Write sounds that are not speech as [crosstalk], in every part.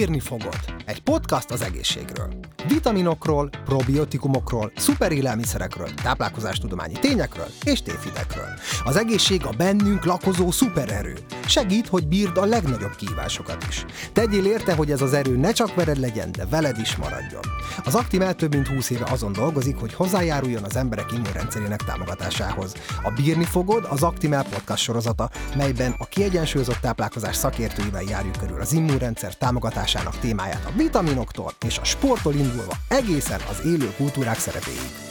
Bírni fogod. Egy podcast az egészségről. Vitaminokról, probiotikumokról, szuperélelmiszerekről, táplálkozástudományi tényekről és tévhitekről. Az egészség a bennünk lakozó szupererő. Segít, hogy bírd a legnagyobb kihívásokat is. Tegyél érte, hogy ez az erő ne csak vered legyen, de veled is maradjon. Az Actimel több mint 20 éve azon dolgozik, hogy hozzájáruljon az emberek immunrendszerének támogatásához. A Bírni fogod az Actimel podcast sorozata, melyben a kiegyensúlyozott táplálkozás szakértőivel járjuk körül az immunrendszer támogatásának témáját a vitaminoktól és a sporttól indulva egészen az élő kultúrák szerepéig.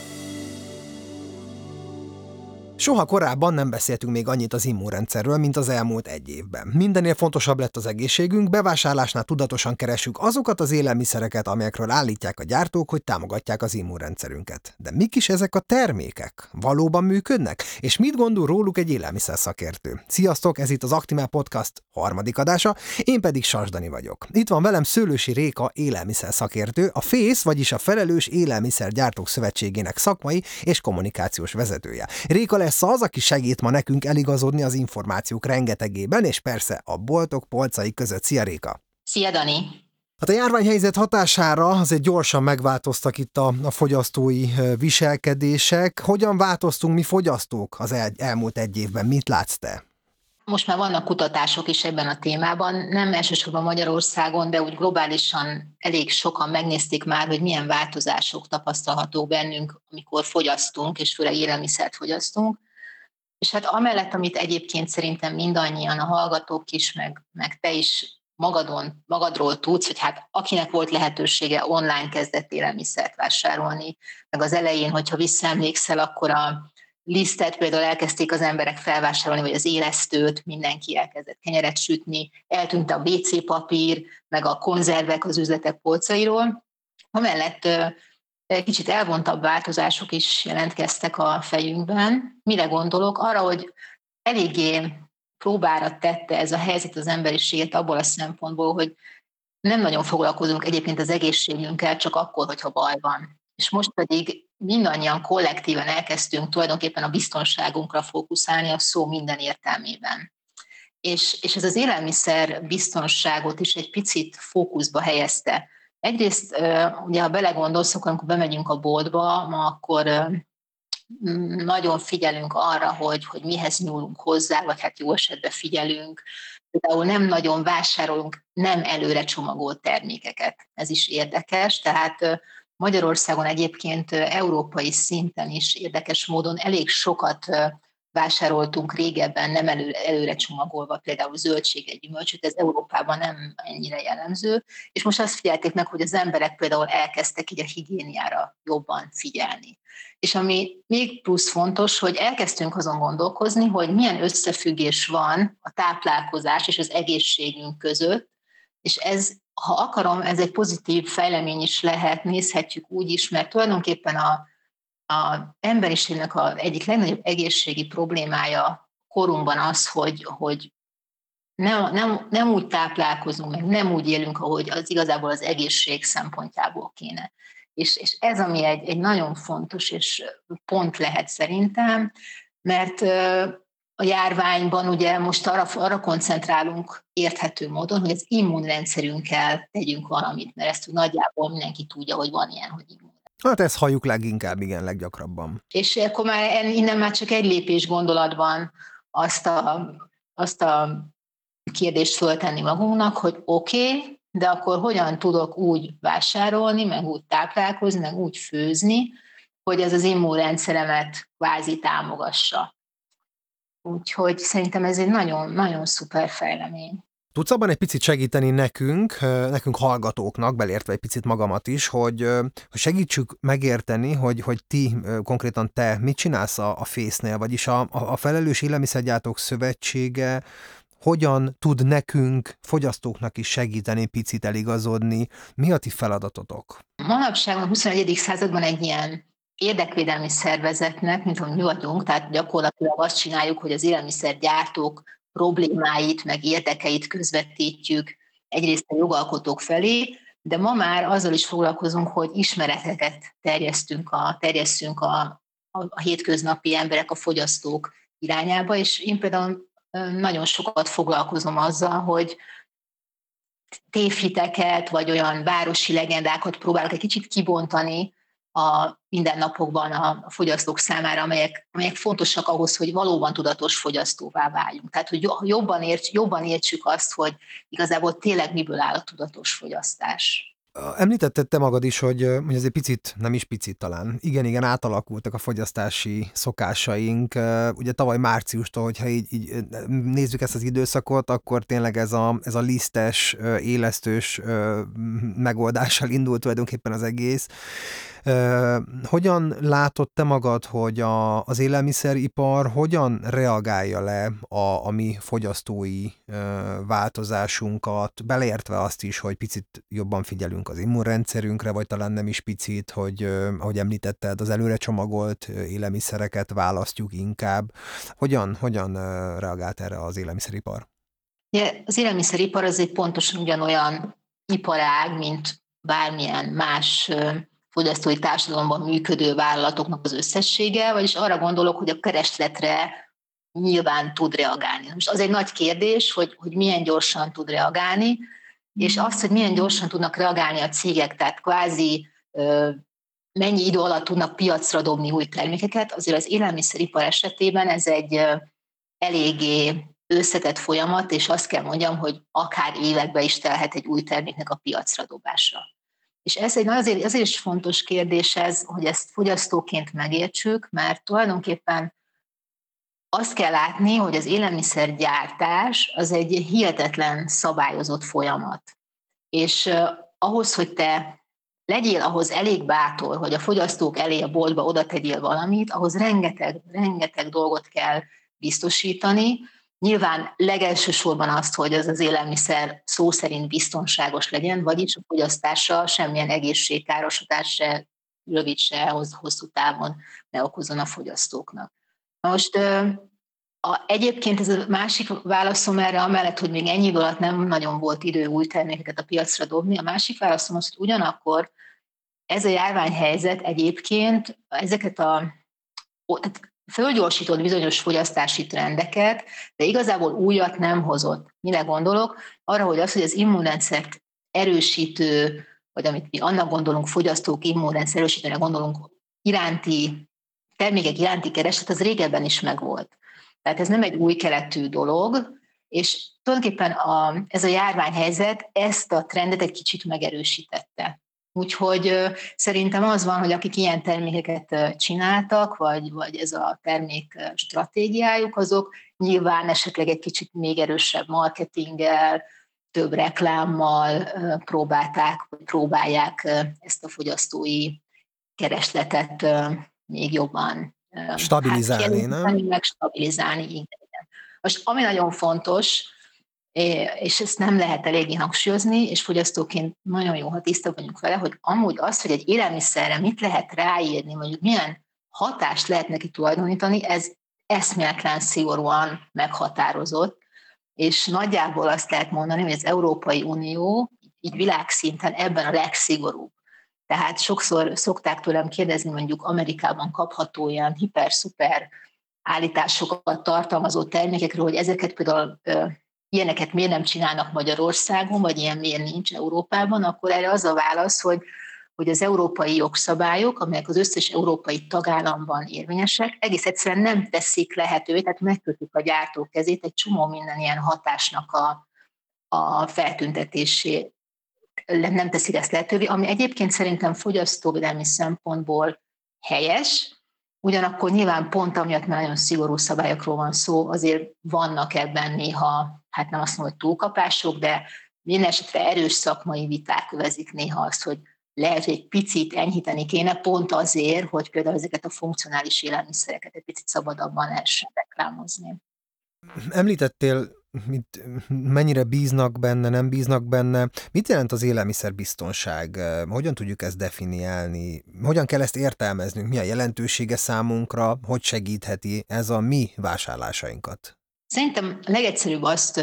Soha korábban nem beszéltünk még annyit az immunrendszerről, mint az elmúlt egy évben. Mindennél fontosabb lett az egészségünk, bevásárlásnál tudatosan keresünk azokat az élelmiszereket, amelyekről állítják a gyártók, hogy támogatják az immunrendszerünket. De mik is ezek a termékek? Valóban működnek? És mit gondol róluk egy élelmiszer szakértő? Sziasztok, ez itt az Actimel Podcast harmadik adása, én pedig Sasdani vagyok. Itt van velem Szőlősi Réka élelmiszer szakértő, a FÉSZ, vagyis a Felelős Élelmiszergyártók Szövetségének szakmai és kommunikációs vezetője. Réka lesz az, aki segít ma nekünk eligazodni az információk rengetegében, és persze a boltok polcai között. Szia Réka! Szia Dani! Hát a járványhelyzet hatására azért gyorsan megváltoztak itt a, a fogyasztói viselkedések. Hogyan változtunk mi fogyasztók az el, elmúlt egy évben? Mit látsz te? Most már vannak kutatások is ebben a témában, nem elsősorban Magyarországon, de úgy globálisan elég sokan megnézték már, hogy milyen változások tapasztalhatók bennünk, amikor fogyasztunk, és főleg élelmiszert fogyasztunk. És hát amellett, amit egyébként szerintem mindannyian, a hallgatók is, meg, meg te is magadon, magadról tudsz, hogy hát akinek volt lehetősége online kezdett élelmiszert vásárolni, meg az elején, hogyha visszaemlékszel, akkor a lisztet például elkezdték az emberek felvásárolni, vagy az élesztőt, mindenki elkezdett kenyeret sütni, eltűnt a WC papír, meg a konzervek az üzletek polcairól. Amellett kicsit elvontabb változások is jelentkeztek a fejünkben. Mire gondolok? Arra, hogy eléggé próbára tette ez a helyzet az emberiséget abból a szempontból, hogy nem nagyon foglalkozunk egyébként az egészségünkkel, csak akkor, hogyha baj van. És most pedig mindannyian kollektíven elkezdtünk tulajdonképpen a biztonságunkra fókuszálni a szó minden értelmében. És, és ez az élelmiszer biztonságot is egy picit fókuszba helyezte. Egyrészt, ugye ha belegondolsz, akkor amikor bemegyünk a boltba, ma akkor nagyon figyelünk arra, hogy, hogy mihez nyúlunk hozzá, vagy hát jó esetben figyelünk. Például nem nagyon vásárolunk nem előre csomagolt termékeket. Ez is érdekes, tehát Magyarországon egyébként európai szinten is érdekes módon elég sokat vásároltunk régebben, nem elő, előre csomagolva, például zöldséget, gyümölcsöt, ez Európában nem ennyire jellemző, és most azt figyelték meg, hogy az emberek például elkezdtek így a higiéniára jobban figyelni. És ami még plusz fontos, hogy elkezdtünk azon gondolkozni, hogy milyen összefüggés van a táplálkozás és az egészségünk között, és ez ha akarom, ez egy pozitív fejlemény is lehet, nézhetjük úgy is, mert tulajdonképpen a, a emberiségnek a egyik legnagyobb egészségi problémája korunkban az, hogy, hogy nem, nem, nem úgy táplálkozunk, meg nem úgy élünk, ahogy az igazából az egészség szempontjából kéne. És, és ez, ami egy, egy nagyon fontos és pont lehet szerintem, mert a járványban ugye most arra, arra koncentrálunk érthető módon, hogy az immunrendszerünkkel tegyünk valamit, mert ezt nagyjából mindenki tudja, hogy van ilyen, hogy immun. Hát ezt halljuk leginkább, igen, leggyakrabban. És akkor már innen már csak egy lépés gondolatban azt a, azt a kérdést föltenni magunknak, hogy oké, okay, de akkor hogyan tudok úgy vásárolni, meg úgy táplálkozni, meg úgy főzni, hogy ez az immunrendszeremet kvázi támogassa. Úgyhogy szerintem ez egy nagyon-nagyon szuper fejlemény. Tudsz abban egy picit segíteni nekünk, nekünk hallgatóknak, belértve egy picit magamat is, hogy, hogy segítsük megérteni, hogy, hogy ti, konkrétan te mit csinálsz a, a fésznél, vagyis a, a Felelős Élelmiszergyártók Szövetsége hogyan tud nekünk, fogyasztóknak is segíteni, picit eligazodni. Mi a ti feladatotok? Manapság a 21. században egy ilyen érdekvédelmi szervezetnek, mint hogy mi vagyunk, tehát gyakorlatilag azt csináljuk, hogy az élelmiszergyártók problémáit, meg érdekeit közvetítjük egyrészt a jogalkotók felé, de ma már azzal is foglalkozunk, hogy ismereteket terjesztünk a, terjesszünk a, a, a hétköznapi emberek, a fogyasztók irányába, és én például nagyon sokat foglalkozom azzal, hogy tévhiteket, vagy olyan városi legendákat próbálok egy kicsit kibontani a mindennapokban a fogyasztók számára, amelyek, amelyek fontosak ahhoz, hogy valóban tudatos fogyasztóvá váljunk. Tehát, hogy jobban, érts, jobban értsük azt, hogy igazából tényleg miből áll a tudatos fogyasztás. Említetted te magad is, hogy, hogy egy picit, nem is picit talán, igen, igen, átalakultak a fogyasztási szokásaink. Ugye tavaly márciustól, hogyha így, így nézzük ezt az időszakot, akkor tényleg ez a, ez a lisztes, élesztős megoldással [laughs] indult tulajdonképpen az egész. Hogyan látod te magad, hogy a, az élelmiszeripar hogyan reagálja le a, a mi fogyasztói változásunkat, beleértve azt is, hogy picit jobban figyelünk az immunrendszerünkre, vagy talán nem is picit, hogy ahogy említetted, az előre csomagolt élelmiszereket választjuk inkább. Hogyan, hogyan reagált erre az élelmiszeripar? Ja, az élelmiszeripar az egy pontosan ugyanolyan iparág, mint bármilyen más fogyasztói társadalomban működő vállalatoknak az összessége, vagyis arra gondolok, hogy a keresletre nyilván tud reagálni. Most az egy nagy kérdés, hogy, hogy milyen gyorsan tud reagálni, és azt, hogy milyen gyorsan tudnak reagálni a cégek, tehát kvázi mennyi idő alatt tudnak piacra dobni új termékeket, azért az élelmiszeripar esetében ez egy eléggé összetett folyamat, és azt kell mondjam, hogy akár évekbe is telhet egy új terméknek a piacra dobása. És ez egy azért, azért is fontos kérdés ez, hogy ezt fogyasztóként megértsük, mert tulajdonképpen azt kell látni, hogy az élelmiszergyártás az egy hihetetlen szabályozott folyamat. És ahhoz, hogy te legyél ahhoz elég bátor, hogy a fogyasztók elé a boltba oda tegyél valamit, ahhoz rengeteg, rengeteg dolgot kell biztosítani, Nyilván legelsősorban azt, hogy az az élelmiszer szó szerint biztonságos legyen, vagyis a fogyasztása semmilyen egészségkárosodás se, rövid se, hosszú távon ne okozon a fogyasztóknak. Most a, egyébként ez a másik válaszom erre, amellett, hogy még ennyi alatt nem nagyon volt idő új termékeket a piacra dobni, a másik válaszom az, hogy ugyanakkor ez a járványhelyzet egyébként ezeket a tehát fölgyorsított bizonyos fogyasztási trendeket, de igazából újat nem hozott. Mire gondolok? Arra, hogy az, hogy az immunrendszert erősítő, vagy amit mi annak gondolunk, fogyasztók immunrendszer erősítőre gondolunk, iránti, termékek iránti kereslet, az régebben is megvolt. Tehát ez nem egy új keletű dolog, és tulajdonképpen a, ez a járványhelyzet ezt a trendet egy kicsit megerősítette. Úgyhogy szerintem az van, hogy akik ilyen termékeket csináltak, vagy, vagy ez a termék stratégiájuk, azok nyilván esetleg egy kicsit még erősebb marketinggel, több reklámmal próbálták, próbálják ezt a fogyasztói keresletet még jobban stabilizálni, hát, nem? Meg stabilizálni, igen. Most ami nagyon fontos, és ezt nem lehet eléggé hangsúlyozni, és fogyasztóként nagyon jó, ha tiszta vagyunk vele, hogy amúgy az, hogy egy élelmiszerre mit lehet ráírni, mondjuk milyen hatást lehet neki tulajdonítani, ez eszméletlen szigorúan meghatározott, és nagyjából azt lehet mondani, hogy az Európai Unió így világszinten ebben a legszigorúbb. Tehát sokszor szokták tőlem kérdezni, mondjuk Amerikában kapható ilyen hiper-szuper állításokat tartalmazó termékekről, hogy ezeket például ilyeneket miért nem csinálnak Magyarországon, vagy ilyen miért nincs Európában, akkor erre az a válasz, hogy hogy az európai jogszabályok, amelyek az összes európai tagállamban érvényesek, egész egyszerűen nem teszik lehetővé, tehát megkötik a gyártók kezét egy csomó minden ilyen hatásnak a, a feltüntetésé nem teszik ezt lehetővé, ami egyébként szerintem fogyasztóvédelmi szempontból helyes, ugyanakkor nyilván pont amiatt, mert nagyon szigorú szabályokról van szó, azért vannak ebben néha hát nem azt mondom, hogy túlkapások, de minden esetre erős szakmai viták övezik néha azt, hogy lehet, hogy egy picit enyhíteni kéne, pont azért, hogy például ezeket a funkcionális élelmiszereket egy picit szabadabban lehessen reklámozni. Említettél, mit, mennyire bíznak benne, nem bíznak benne. Mit jelent az élelmiszerbiztonság? Hogyan tudjuk ezt definiálni? Hogyan kell ezt értelmeznünk? Mi a jelentősége számunkra? Hogy segítheti ez a mi vásárlásainkat? Szerintem legegyszerűbb azt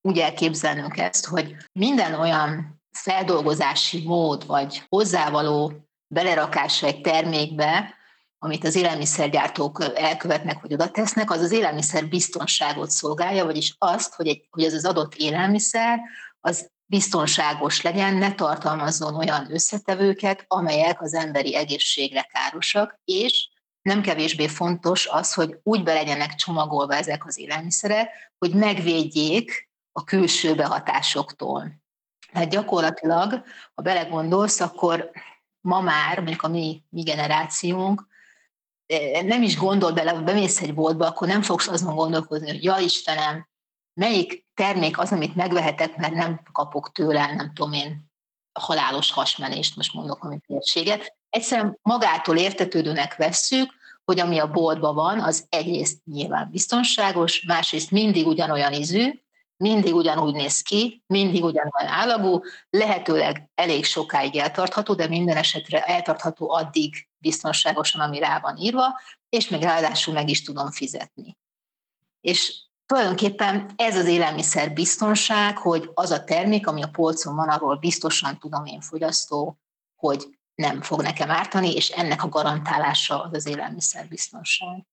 úgy elképzelnünk ezt, hogy minden olyan feldolgozási mód vagy hozzávaló belerakása egy termékbe, amit az élelmiszergyártók elkövetnek vagy oda tesznek, az az élelmiszer biztonságot szolgálja, vagyis azt, hogy, egy, hogy az az adott élelmiszer az biztonságos legyen, ne tartalmazzon olyan összetevőket, amelyek az emberi egészségre károsak, és nem kevésbé fontos az, hogy úgy be legyenek csomagolva ezek az élelmiszerek, hogy megvédjék a külső behatásoktól. Tehát gyakorlatilag, ha belegondolsz, akkor ma már, mondjuk a mi, mi generációnk, eh, nem is gondol bele, hogy bemész egy boltba, akkor nem fogsz azon gondolkozni, hogy ja Istenem, melyik termék az, amit megvehetek, mert nem kapok tőle, nem tudom én, halálos hasmenést, most mondok amit térséget. Egyszerűen magától értetődőnek vesszük, hogy ami a boltban van, az egyrészt nyilván biztonságos, másrészt mindig ugyanolyan ízű, mindig ugyanúgy néz ki, mindig ugyanolyan állagú, lehetőleg elég sokáig eltartható, de minden esetre eltartható addig biztonságosan, ami rá van írva, és még ráadásul meg is tudom fizetni. És tulajdonképpen ez az élelmiszer biztonság, hogy az a termék, ami a polcon van, arról biztosan tudom én fogyasztó, hogy nem fog nekem ártani, és ennek a garantálása az az élelmiszer biztonság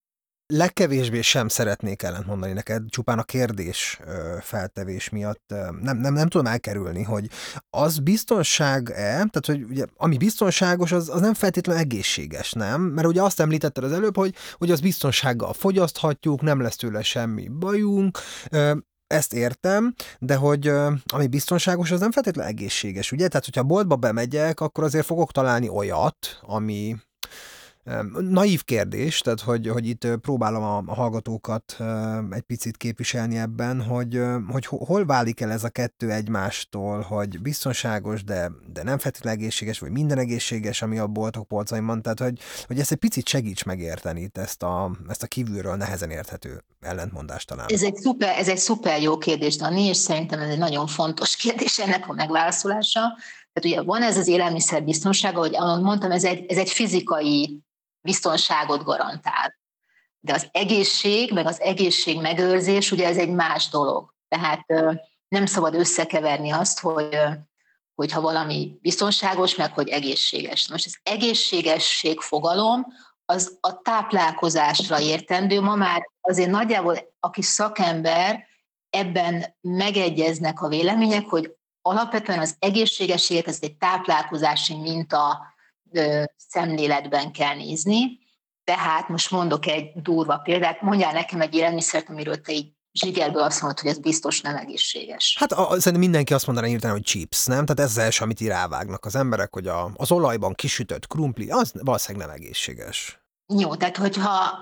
legkevésbé sem szeretnék ellentmondani neked, csupán a kérdés feltevés miatt nem, nem, nem tudom elkerülni, hogy az biztonság-e, tehát hogy ugye, ami biztonságos, az, az nem feltétlenül egészséges, nem? Mert ugye azt említetted az előbb, hogy, hogy az biztonsággal fogyaszthatjuk, nem lesz tőle semmi bajunk, ezt értem, de hogy ami biztonságos, az nem feltétlenül egészséges, ugye? Tehát, hogyha boltba bemegyek, akkor azért fogok találni olyat, ami, Naív kérdés, tehát hogy, hogy itt próbálom a hallgatókat egy picit képviselni ebben, hogy, hogy hol válik el ez a kettő egymástól, hogy biztonságos, de, de nem feltétlenül egészséges, vagy minden egészséges, ami a boltok polcaimban, tehát hogy, hogy ezt egy picit segíts megérteni, ezt a, ezt a kívülről nehezen érthető ellentmondást talán. Ez egy szuper, ez egy szuper jó kérdés, Dani, és szerintem ez egy nagyon fontos kérdés ennek a megválaszolása. Tehát ugye van ez az élelmiszer biztonság, ahogy mondtam, ez egy, ez egy fizikai biztonságot garantál. De az egészség, meg az egészség megőrzés, ugye ez egy más dolog. Tehát nem szabad összekeverni azt, hogy, hogy ha valami biztonságos, meg hogy egészséges. Most az egészségesség fogalom, az a táplálkozásra értendő. Ma már azért nagyjából, aki szakember, ebben megegyeznek a vélemények, hogy alapvetően az egészségességet, ez egy táplálkozási minta szemléletben kell nézni. Tehát most mondok egy durva példát, mondjál nekem egy élelmiszert, amiről te így zsigerből azt mondod, hogy ez biztos nem egészséges. Hát a, szerintem mindenki azt mondaná hirtelen, hogy chips, nem? Tehát ez az első, amit rávágnak az emberek, hogy a, az olajban kisütött krumpli, az valószínűleg nem egészséges. Jó, tehát hogyha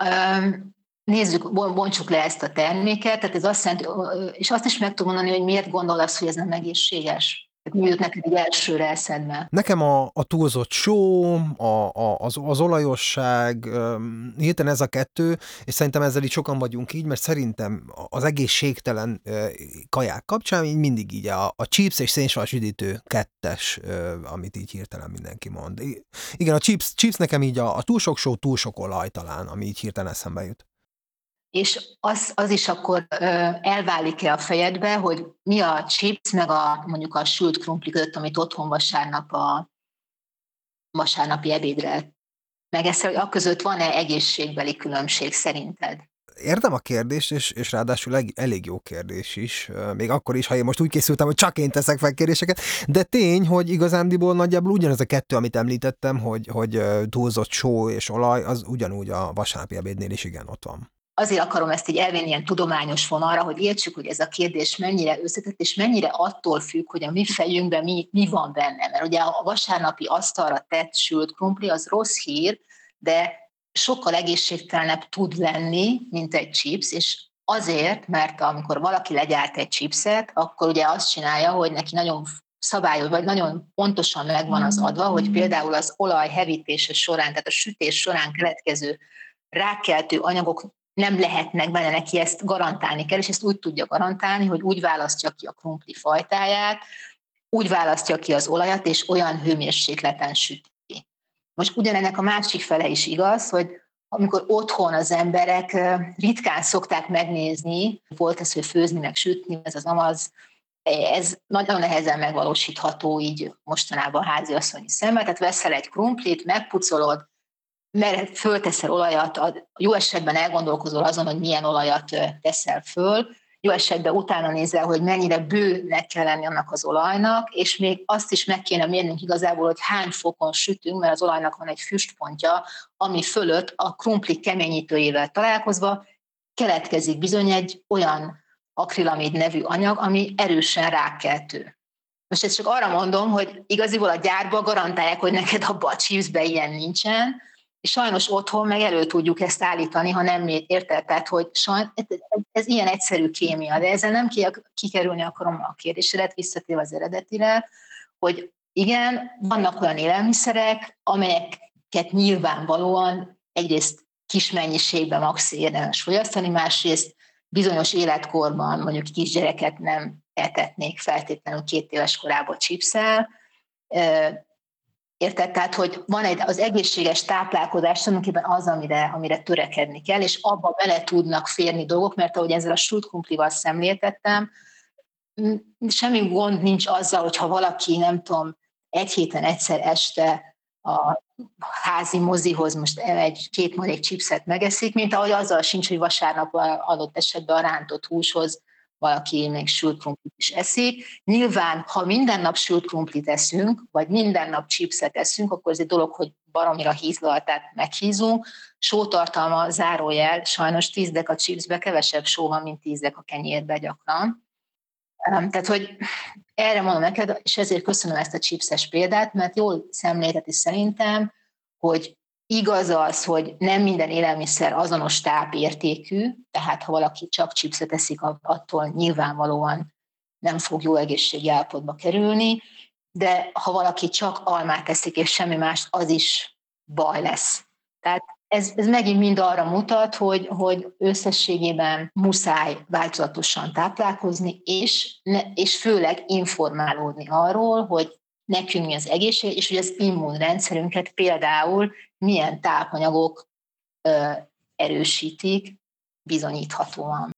nézzük, bontsuk le ezt a terméket, tehát ez azt jelenti, és azt is meg tudom mondani, hogy miért gondolsz, hogy ez nem egészséges. Mi jut neked egy elsőre eszedbe? Nekem a, a túlzott só, a, a, az, az olajosság, hirtelen ez a kettő, és szerintem ezzel így sokan vagyunk így, mert szerintem az egészségtelen kaják kapcsán így mindig így a, a chips és szénsavas üdítő kettes, amit így hirtelen mindenki mond. Igen, a chips, chips nekem így a, a túl sok só, túl sok olaj talán, ami így hirtelen eszembe jut és az, az is akkor elválik-e a fejedbe, hogy mi a chips, meg a mondjuk a sült krumpli között, amit otthon vasárnap a vasárnapi ebédre megeszel, hogy a között van-e egészségbeli különbség szerinted? Értem a kérdést, és, és ráadásul elég, elég jó kérdés is, még akkor is, ha én most úgy készültem, hogy csak én teszek fel kérdéseket, de tény, hogy igazándiból nagyjából ugyanaz a kettő, amit említettem, hogy, hogy túlzott só és olaj, az ugyanúgy a vasárnapi ebédnél is igen ott van azért akarom ezt így elvenni ilyen tudományos vonalra, hogy értsük, hogy ez a kérdés mennyire összetett, és mennyire attól függ, hogy a mi fejünkben mi, mi van benne. Mert ugye a vasárnapi asztalra tett sült krumpli az rossz hír, de sokkal egészségtelenebb tud lenni, mint egy chips, és azért, mert amikor valaki legyárt egy chipset, akkor ugye azt csinálja, hogy neki nagyon szabályos, vagy nagyon pontosan megvan az adva, hogy például az olaj hevítése során, tehát a sütés során keletkező rákkeltő anyagok nem lehetnek benne, neki ezt garantálni kell, és ezt úgy tudja garantálni, hogy úgy választja ki a krumpli fajtáját, úgy választja ki az olajat, és olyan hőmérsékleten süti. Most ugyanennek a másik fele is igaz, hogy amikor otthon az emberek ritkán szokták megnézni, volt ez, hogy főzni, meg sütni, ez az amaz, ez nagyon nehezen megvalósítható így mostanában a háziasszonyi szemmel, tehát veszel egy krumplit, megpucolod, mert fölteszel olajat, jó esetben elgondolkozol azon, hogy milyen olajat teszel föl, jó esetben utána nézel, hogy mennyire bőnek kell lenni annak az olajnak, és még azt is meg kéne mérnünk igazából, hogy hány fokon sütünk, mert az olajnak van egy füstpontja, ami fölött a krumpli keményítőjével találkozva keletkezik bizony egy olyan akrilamid nevű anyag, ami erősen rákeltő. Most ezt csak arra mondom, hogy igaziból a gyárban garantálják, hogy neked abban a chipsben ilyen nincsen, sajnos otthon meg elő tudjuk ezt állítani, ha nem érted, tehát hogy sajn, ez, ilyen egyszerű kémia, de ezzel nem kikerülni akarom a kérdésedet, visszatérve az eredetire, hogy igen, vannak olyan élelmiszerek, amelyeket nyilvánvalóan egyrészt kis mennyiségben max érdemes fogyasztani, másrészt bizonyos életkorban mondjuk kisgyereket nem etetnék feltétlenül két éves korában chipszel, Érted? Tehát, hogy van egy, az egészséges táplálkozás tulajdonképpen az, amire, amire törekedni kell, és abba bele tudnak férni dolgok, mert ahogy ezzel a sült szemléltettem, semmi gond nincs azzal, hogyha valaki, nem tudom, egy héten egyszer este a házi mozihoz most egy két marék chipset megeszik, mint ahogy azzal sincs, hogy vasárnap adott esetben a rántott húshoz valaki még sült krumplit is eszik. Nyilván, ha minden nap sült krumplit eszünk, vagy minden nap chipset eszünk, akkor ez egy dolog, hogy baromira hízlaltát meghízunk. Sótartalma zárójel, sajnos tízdek a chipsbe kevesebb só van, mint tízdek a kenyérbe gyakran. Tehát, hogy erre mondom neked, és ezért köszönöm ezt a chipses példát, mert jól szemlélteti szerintem, hogy Igaz az, hogy nem minden élelmiszer azonos tápértékű, tehát ha valaki csak chipset eszik, attól nyilvánvalóan nem fog jó egészségi állapotba kerülni, de ha valaki csak almát eszik és semmi más, az is baj lesz. Tehát ez, ez megint mind arra mutat, hogy, hogy összességében muszáj változatosan táplálkozni, és, ne, és főleg informálódni arról, hogy nekünk mi az egészség, és hogy az immunrendszerünket például milyen tápanyagok ö, erősítik, bizonyíthatóan.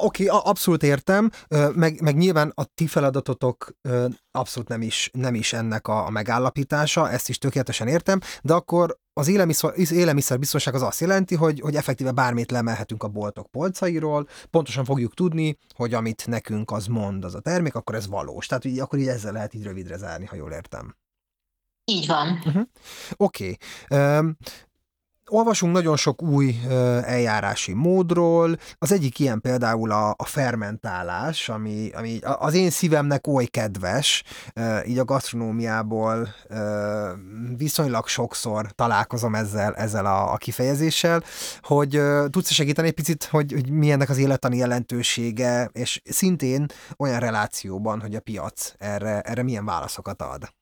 Oké, okay, abszolút értem, meg, meg nyilván a ti feladatotok ö, abszolút nem is, nem is ennek a, a megállapítása, ezt is tökéletesen értem, de akkor az élelmiszer, élelmiszerbiztonság az azt jelenti, hogy, hogy effektíve bármit lemelhetünk a boltok polcairól, pontosan fogjuk tudni, hogy amit nekünk az mond az a termék, akkor ez valós. Tehát így, akkor így ezzel lehet így rövidre zárni, ha jól értem. Így van. Uh-huh. Oké. Okay. Um, olvasunk nagyon sok új eljárási módról, az egyik ilyen például a, a fermentálás, ami, ami az én szívemnek oly kedves, így a gasztronómiából viszonylag sokszor találkozom ezzel, ezzel a, a kifejezéssel, hogy tudsz segíteni egy picit, hogy, hogy milyennek az élettani jelentősége, és szintén olyan relációban, hogy a piac erre, erre milyen válaszokat ad.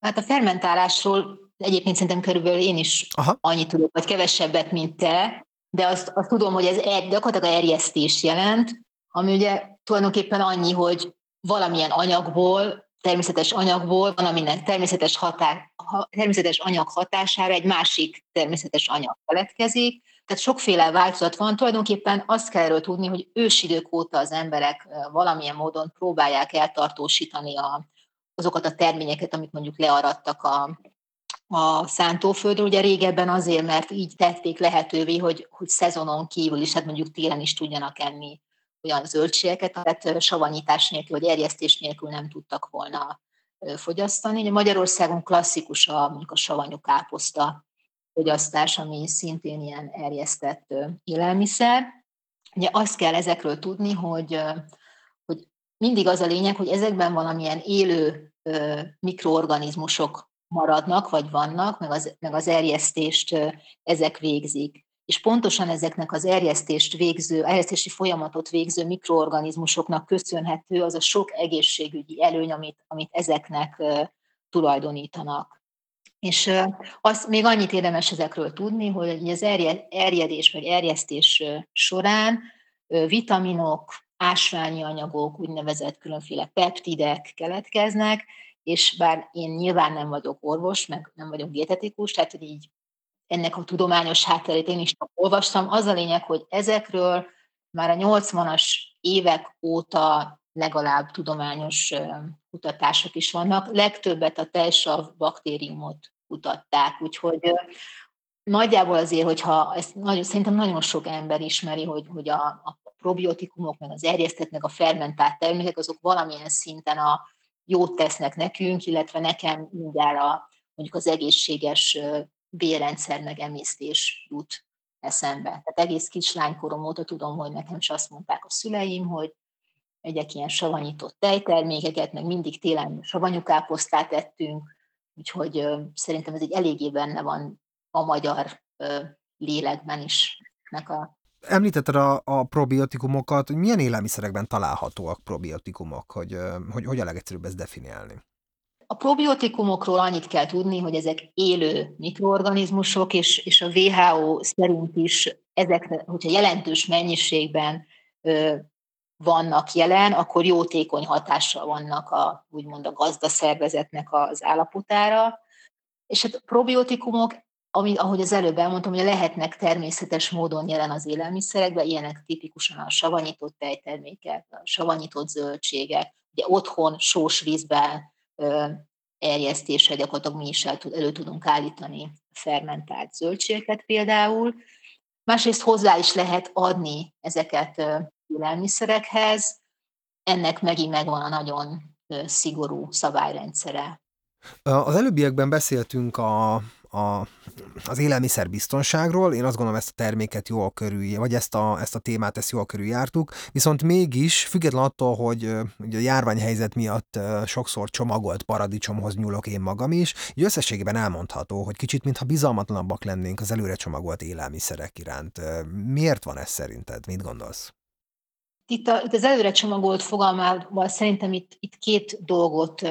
Hát a fermentálásról egyébként szerintem körülbelül én is Aha. annyit tudok, vagy kevesebbet, mint te, de azt, azt tudom, hogy ez er, gyakorlatilag erjesztés jelent, ami ugye tulajdonképpen annyi, hogy valamilyen anyagból, természetes anyagból, van, aminek természetes, határ, természetes anyag hatására egy másik természetes anyag keletkezik. Tehát sokféle változat van. Tulajdonképpen azt kell erről tudni, hogy ősidők óta az emberek valamilyen módon próbálják eltartósítani a, azokat a terményeket, amit mondjuk learadtak a, a szántóföldről. Ugye régebben azért, mert így tették lehetővé, hogy, hogy szezonon kívül is, hát mondjuk télen is tudjanak enni olyan zöldségeket, tehát savanyítás nélkül, vagy erjesztés nélkül nem tudtak volna fogyasztani. Ugye Magyarországon klasszikus a, mondjuk a savanyú káposzta fogyasztás, ami szintén ilyen erjesztett élelmiszer. Ugye azt kell ezekről tudni, hogy, hogy mindig az a lényeg, hogy ezekben valamilyen élő mikroorganizmusok maradnak, vagy vannak, meg az, meg az erjesztést ezek végzik. És pontosan ezeknek az erjesztést végző, erjesztési folyamatot végző mikroorganizmusoknak köszönhető az a sok egészségügyi előny, amit, amit ezeknek tulajdonítanak. És azt még annyit érdemes ezekről tudni, hogy az erjedés vagy erjesztés során vitaminok, ásványi anyagok, úgynevezett különféle peptidek keletkeznek, és bár én nyilván nem vagyok orvos, meg nem vagyok dietetikus, tehát hogy így ennek a tudományos hátterét én is olvastam. Az a lényeg, hogy ezekről már a 80-as évek óta legalább tudományos kutatások is vannak. Legtöbbet a tejsav baktériumot kutatták, úgyhogy nagyjából azért, hogyha ezt nagyon, szerintem nagyon sok ember ismeri, hogy, hogy a, a probiotikumok, meg az erjesztett, meg a fermentált termékek, azok valamilyen szinten a jót tesznek nekünk, illetve nekem mindjárt a, mondjuk az egészséges bérrendszer meg emésztés jut eszembe. Tehát egész kislánykorom óta tudom, hogy nekem is azt mondták a szüleim, hogy egyek ilyen savanyított tejtermékeket, meg mindig télen savanyúkáposztát ettünk, úgyhogy ö, szerintem ez egy eléggé benne van a magyar ö, lélekben is. a Említetted a, a probiotikumokat, hogy milyen élelmiszerekben találhatóak probiotikumok, hogy, hogy, hogy a legegyszerűbb ezt definiálni? A probiotikumokról annyit kell tudni, hogy ezek élő mikroorganizmusok, és, és a WHO szerint is ezek, hogyha jelentős mennyiségben ö, vannak jelen, akkor jótékony hatással vannak a, úgymond a gazdaszervezetnek az állapotára. És hát a probiotikumok, ami, ahogy az előbb elmondtam, hogy lehetnek természetes módon jelen az élelmiszerekben, ilyenek tipikusan a savanyított tejtermékek, a savanyított zöldségek, ugye otthon sós vízben erjesztésre gyakorlatilag mi is el, elő tudunk állítani fermentált zöldségeket például. Másrészt hozzá is lehet adni ezeket élelmiszerekhez, ennek megint megvan a nagyon szigorú szabályrendszere. Az előbbiekben beszéltünk a a, az élelmiszerbiztonságról. Én azt gondolom, ezt a terméket jól körül, vagy ezt a, ezt a témát, ezt jól jártuk. viszont mégis, független attól, hogy ugye a járványhelyzet miatt sokszor csomagolt paradicsomhoz nyúlok én magam is, így összességében elmondható, hogy kicsit mintha bizalmatlanabbak lennénk az előre csomagolt élelmiszerek iránt. Miért van ez szerinted? Mit gondolsz? Itt az előre csomagolt fogalmával szerintem itt, itt két dolgot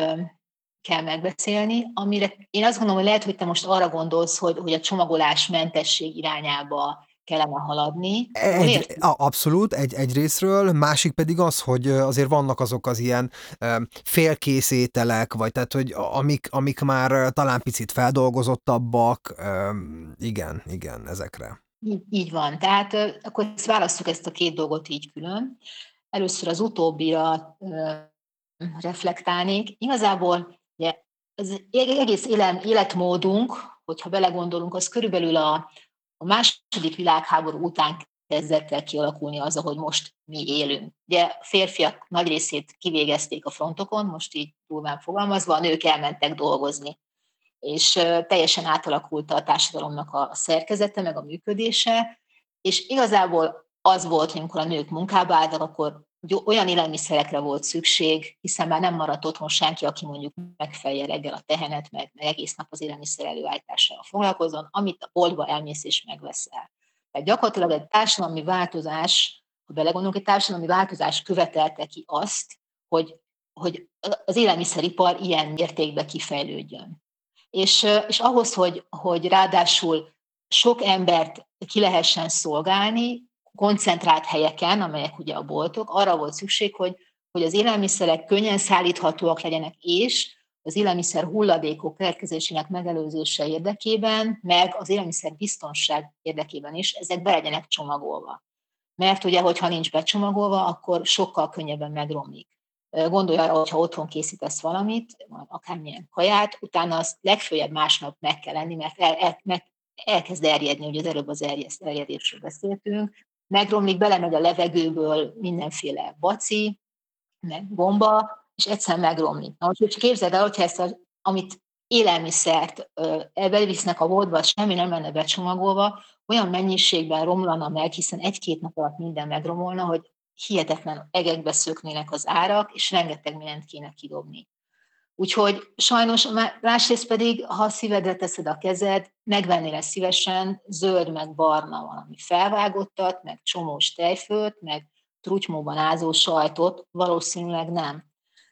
kell megbeszélni, amire én azt gondolom, hogy lehet, hogy te most arra gondolsz, hogy, hogy a csomagolás mentesség irányába kellene haladni. Egy, abszolút, egy, egy részről, másik pedig az, hogy azért vannak azok az ilyen félkész ételek, vagy tehát, hogy amik, amik már talán picit feldolgozottabbak, igen, igen, ezekre. Így, így van, tehát akkor ezt választjuk ezt a két dolgot így külön. Először az utóbbira reflektálnék. Igazából Ugye, az egész életmódunk, hogyha belegondolunk, az körülbelül a, a második világháború után kezdett el kialakulni az, ahogy most mi élünk. Ugye férfiak nagy részét kivégezték a frontokon, most így durván fogalmazva, a nők elmentek dolgozni. És teljesen átalakult a társadalomnak a szerkezete, meg a működése, és igazából az volt, amikor a nők munkába álltak, akkor olyan élelmiszerekre volt szükség, hiszen már nem maradt otthon senki, aki mondjuk megfelje reggel a tehenet, meg, meg egész nap az élelmiszer előállítással foglalkozon, amit a boltba elmész és megveszel. Tehát gyakorlatilag egy társadalmi változás, ha belegondolunk, egy társadalmi változás követelte ki azt, hogy, hogy az élelmiszeripar ilyen mértékben kifejlődjön. És, és ahhoz, hogy, hogy ráadásul sok embert ki lehessen szolgálni, koncentrált helyeken, amelyek ugye a boltok, arra volt szükség, hogy, hogy az élelmiszerek könnyen szállíthatóak legyenek, és az élelmiszer hulladékok keletkezésének megelőzése érdekében, meg az élelmiszer biztonság érdekében is ezek be legyenek csomagolva. Mert ugye, hogyha nincs becsomagolva, akkor sokkal könnyebben megromlik. Gondolj arra, hogyha otthon készítesz valamit, akármilyen kaját, utána azt legfőjebb másnap meg kell lenni, mert el, el, meg elkezd erjedni, ugye az előbb az erjedésről beszéltünk, megromlik, belemegy a levegőből mindenféle baci, meg bomba, és egyszer megromlik. Na, hogy képzeld el, hogyha ezt, a, amit élelmiszert bevisznek a boltba, semmi nem lenne becsomagolva, olyan mennyiségben romlana meg, hiszen egy-két nap alatt minden megromolna, hogy hihetetlen egekbe szöknének az árak, és rengeteg mindent kéne kidobni. Úgyhogy sajnos, másrészt pedig, ha a szívedre teszed a kezed, megvennél szívesen zöld meg barna valami felvágottat, meg csomós tejfőt, meg trutymóban ázó sajtot, valószínűleg nem.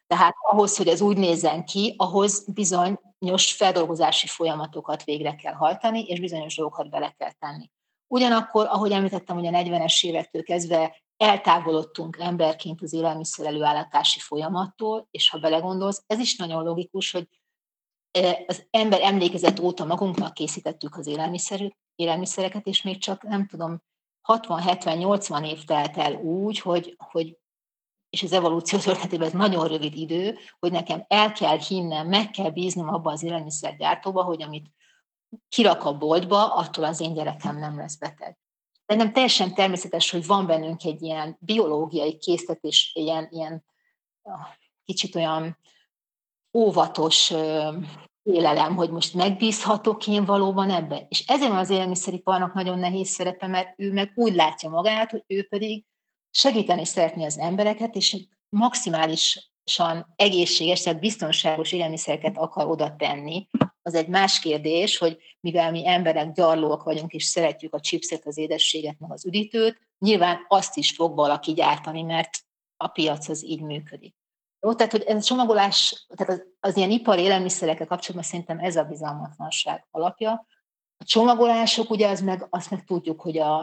Tehát ahhoz, hogy ez úgy nézzen ki, ahhoz bizonyos feldolgozási folyamatokat végre kell hajtani, és bizonyos dolgokat bele kell tenni. Ugyanakkor, ahogy említettem, hogy a 40-es évektől kezdve eltávolodtunk emberként az élelmiszer előállítási folyamattól, és ha belegondolsz, ez is nagyon logikus, hogy e, az ember emlékezet óta magunknak készítettük az élelmiszereket, és még csak nem tudom, 60-70-80 év telt el úgy, hogy, hogy és az evolúció történetében ez nagyon rövid idő, hogy nekem el kell hinnem, meg kell bíznom abba az élelmiszergyártóba, hogy amit kirak a boltba, attól az én gyerekem nem lesz beteg. De nem teljesen természetes, hogy van bennünk egy ilyen biológiai késztetés, ilyen, ilyen kicsit olyan óvatos élelem, hogy most megbízhatok én valóban ebben. És ezért van az élelmiszeriparnak nagyon nehéz szerepe, mert ő meg úgy látja magát, hogy ő pedig segíteni szeretné az embereket, és maximálisan egészséges, tehát biztonságos élelmiszereket akar oda tenni. Az egy más kérdés, hogy mivel mi emberek gyarlóak vagyunk, és szeretjük a chipset, az édességet, meg az üdítőt, nyilván azt is fog valaki gyártani, mert a piac az így működik. Jó, tehát, hogy ez a csomagolás, tehát az, az ilyen ipari élelmiszerekkel kapcsolatban szerintem ez a bizalmatlanság alapja. A csomagolások, ugye az meg, azt meg tudjuk, hogy a,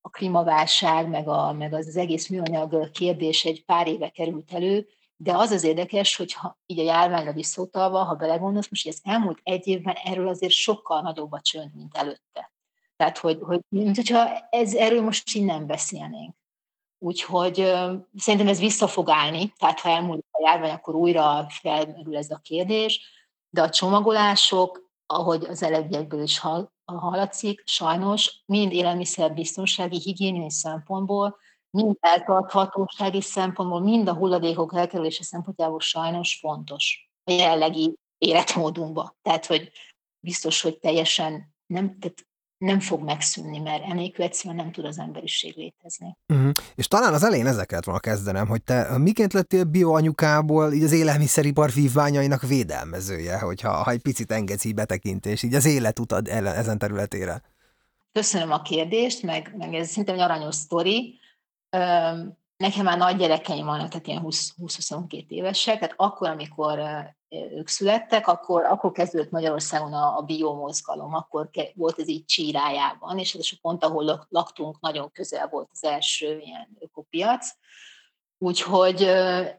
a klímaválság, meg, a, meg az, az egész műanyag kérdés egy pár éve került elő, de az az érdekes, hogy ha így a járványra visszautalva, ha belegondolsz, most az elmúlt egy évben erről azért sokkal nagyobb a csönd, mint előtte. Tehát, hogy, hogy mint ez, erről most így nem beszélnénk. Úgyhogy uh, szerintem ez vissza fog állni, tehát ha elmúlik a járvány, akkor újra felmerül ez a kérdés, de a csomagolások, ahogy az előbbiekből is hallatszik, sajnos mind élelmiszerbiztonsági, higiéniai szempontból, mind eltarthatósági szempontból, mind a hulladékok elkerülése szempontjából sajnos fontos a jelenlegi életmódunkban. Tehát, hogy biztos, hogy teljesen nem, tehát nem fog megszűnni, mert enélkül egyszerűen nem tud az emberiség létezni. Uh-huh. És talán az elején ezeket volna kezdenem, hogy te miként lettél bioanyukából így az élelmiszeripar vívványainak védelmezője, hogyha ha egy picit engedsz így betekintés, így az életutad ezen területére. Köszönöm a kérdést, meg, meg ez szinte egy aranyos sztori. Nekem már nagy gyerekeim vannak, tehát ilyen 20-22 évesek, tehát akkor, amikor ők születtek, akkor, akkor kezdődött Magyarországon a, a biomozgalom, akkor ke, volt ez így Csírájában, és ez pont, ahol laktunk, nagyon közel volt az első ilyen ökopiac. Úgyhogy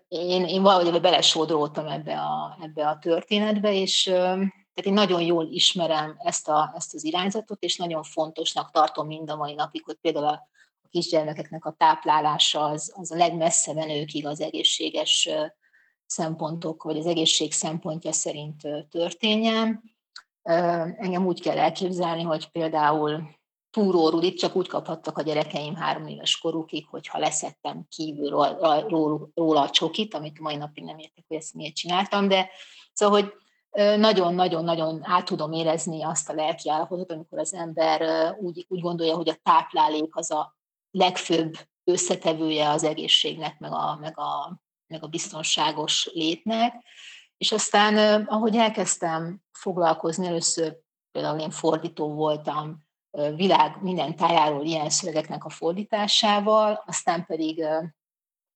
én, én valahogy belesodródtam ebbe a, ebbe a történetbe, és tehát én nagyon jól ismerem ezt, a, ezt az irányzatot, és nagyon fontosnak tartom mind a mai napig, hogy például a, kisgyermekeknek a táplálása az, az a legmessze menőkig az egészséges szempontok, vagy az egészség szempontja szerint történjen. Engem úgy kell elképzelni, hogy például túrórudit csak úgy kaphattak a gyerekeim három éves korukig, hogyha leszettem kívül róla a csokit, amit mai napig nem értek, hogy ezt miért csináltam, de szóval, hogy nagyon-nagyon-nagyon át tudom érezni azt a lelki állapotot, amikor az ember úgy, úgy gondolja, hogy a táplálék az a legfőbb összetevője az egészségnek, meg a, meg a meg a biztonságos létnek. És aztán, ahogy elkezdtem foglalkozni, először például én fordító voltam, világ minden tájáról ilyen szövegeknek a fordításával, aztán pedig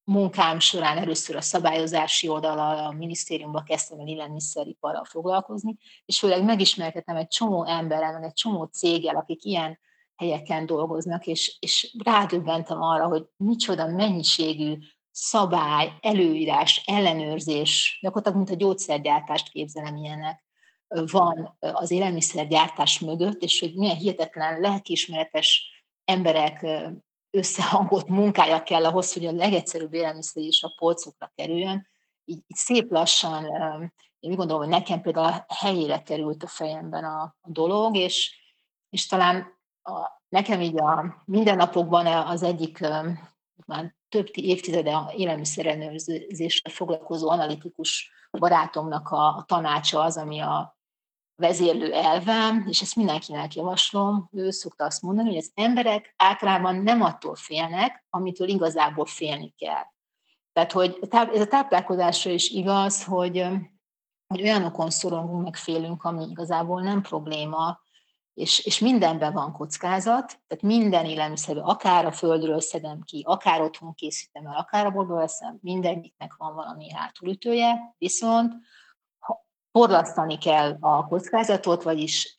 munkám során először a szabályozási oldalal, a minisztériumba kezdtem el élelmiszeriparral foglalkozni, és főleg megismerkedtem egy csomó emberrel, egy csomó céggel, akik ilyen helyeken dolgoznak, és, és rádöbbentem arra, hogy micsoda mennyiségű szabály, előírás, ellenőrzés, gyakorlatilag mint a gyógyszergyártást képzelem ilyenek, van az élelmiszergyártás mögött, és hogy milyen hihetetlen lelkiismeretes emberek összehangolt munkája kell ahhoz, hogy a legegyszerűbb élelmiszer is a polcokra kerüljön. Így, így szép lassan, én úgy gondolom, hogy nekem például a helyére került a fejemben a, a dolog, és, és talán a, nekem így a mindennapokban az egyik már több évtizede élelmiszerellenőrzéssel foglalkozó analitikus barátomnak a, a tanácsa az, ami a vezérlő elvem, és ezt mindenkinek javaslom, ő szokta azt mondani, hogy az emberek általában nem attól félnek, amitől igazából félni kell. Tehát, hogy ez a táplálkozásra is igaz, hogy, hogy olyanokon szorongunk, meg félünk, ami igazából nem probléma, és, és mindenben van kockázat, tehát minden élelmiszerben, akár a földről szedem ki, akár otthon készítem el, akár a boltból veszem, mindegyiknek van valami hátulütője, viszont porlasztani kell a kockázatot, vagyis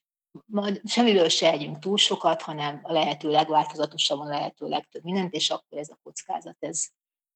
semmiből se együnk túl sokat, hanem a lehető legváltozatosabban, lehető legtöbb mindent, és akkor ez a kockázat, ez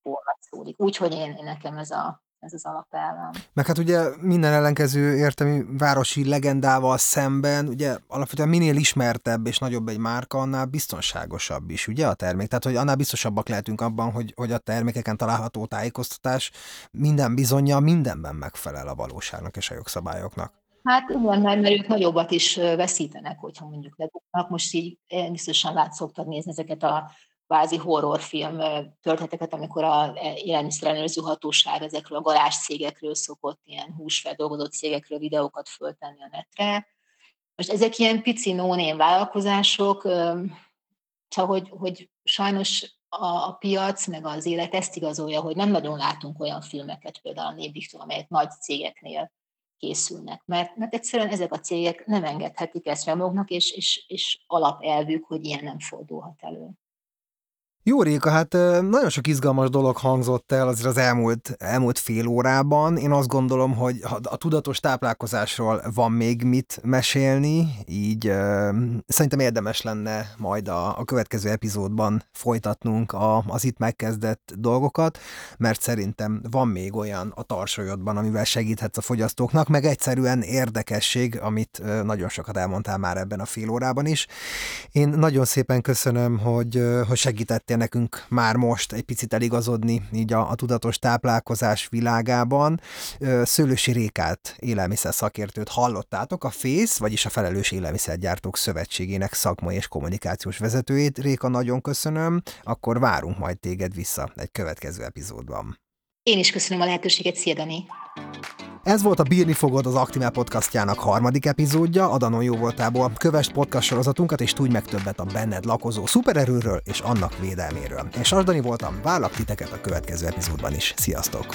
porlasztódik. Úgyhogy én, én nekem ez a ez az alapelvem. Meg hát ugye minden ellenkező értelmi városi legendával szemben, ugye alapvetően minél ismertebb és nagyobb egy márka, annál biztonságosabb is, ugye a termék. Tehát, hogy annál biztosabbak lehetünk abban, hogy, hogy a termékeken található tájékoztatás minden bizonyja mindenben megfelel a valóságnak és a jogszabályoknak. Hát igen, mert, mert ők nagyobbat is veszítenek, hogyha mondjuk lebuknak. Most így biztosan lát szoktad nézni ezeket a kvázi horrorfilm történeteket, amikor a élelmiszerellenőrző hatóság ezekről a garázs cégekről szokott ilyen húsfeldolgozott cégekről videókat föltenni a netre. Most ezek ilyen pici no vállalkozások, csak hogy, hogy sajnos a, a piac, meg az élet ezt igazolja, hogy nem nagyon látunk olyan filmeket, például a Népdiktól, amelyek nagy cégeknél készülnek, mert, mert egyszerűen ezek a cégek nem engedhetik ezt maguknak, és, és, és alapelvük, hogy ilyen nem fordulhat elő. Jó, Réka, hát nagyon sok izgalmas dolog hangzott el azért az elmúlt, elmúlt fél órában. Én azt gondolom, hogy a tudatos táplálkozásról van még mit mesélni, így uh, szerintem érdemes lenne majd a, a következő epizódban folytatnunk a, az itt megkezdett dolgokat, mert szerintem van még olyan a tarsajodban, amivel segíthetsz a fogyasztóknak, meg egyszerűen érdekesség, amit nagyon sokat elmondtál már ebben a fél órában is. Én nagyon szépen köszönöm, hogy, hogy segítettél nekünk már most egy picit eligazodni így a, a tudatos táplálkozás világában. Szőlősi Rékát élelmiszer szakértőt hallottátok, a FÉSZ, vagyis a Felelős Élelmiszergyártók Szövetségének szakmai és kommunikációs vezetőjét. Réka, nagyon köszönöm, akkor várunk majd téged vissza egy következő epizódban. Én is köszönöm a lehetőséget, szia Dani! Ez volt a Bírni fogod az Aktimel podcastjának harmadik epizódja, Adanon jó voltából. Kövess podcast sorozatunkat, és tudj meg többet a benned lakozó szupererőről és annak védelméről. Én Sasdani voltam, várlak titeket a következő epizódban is. Sziasztok!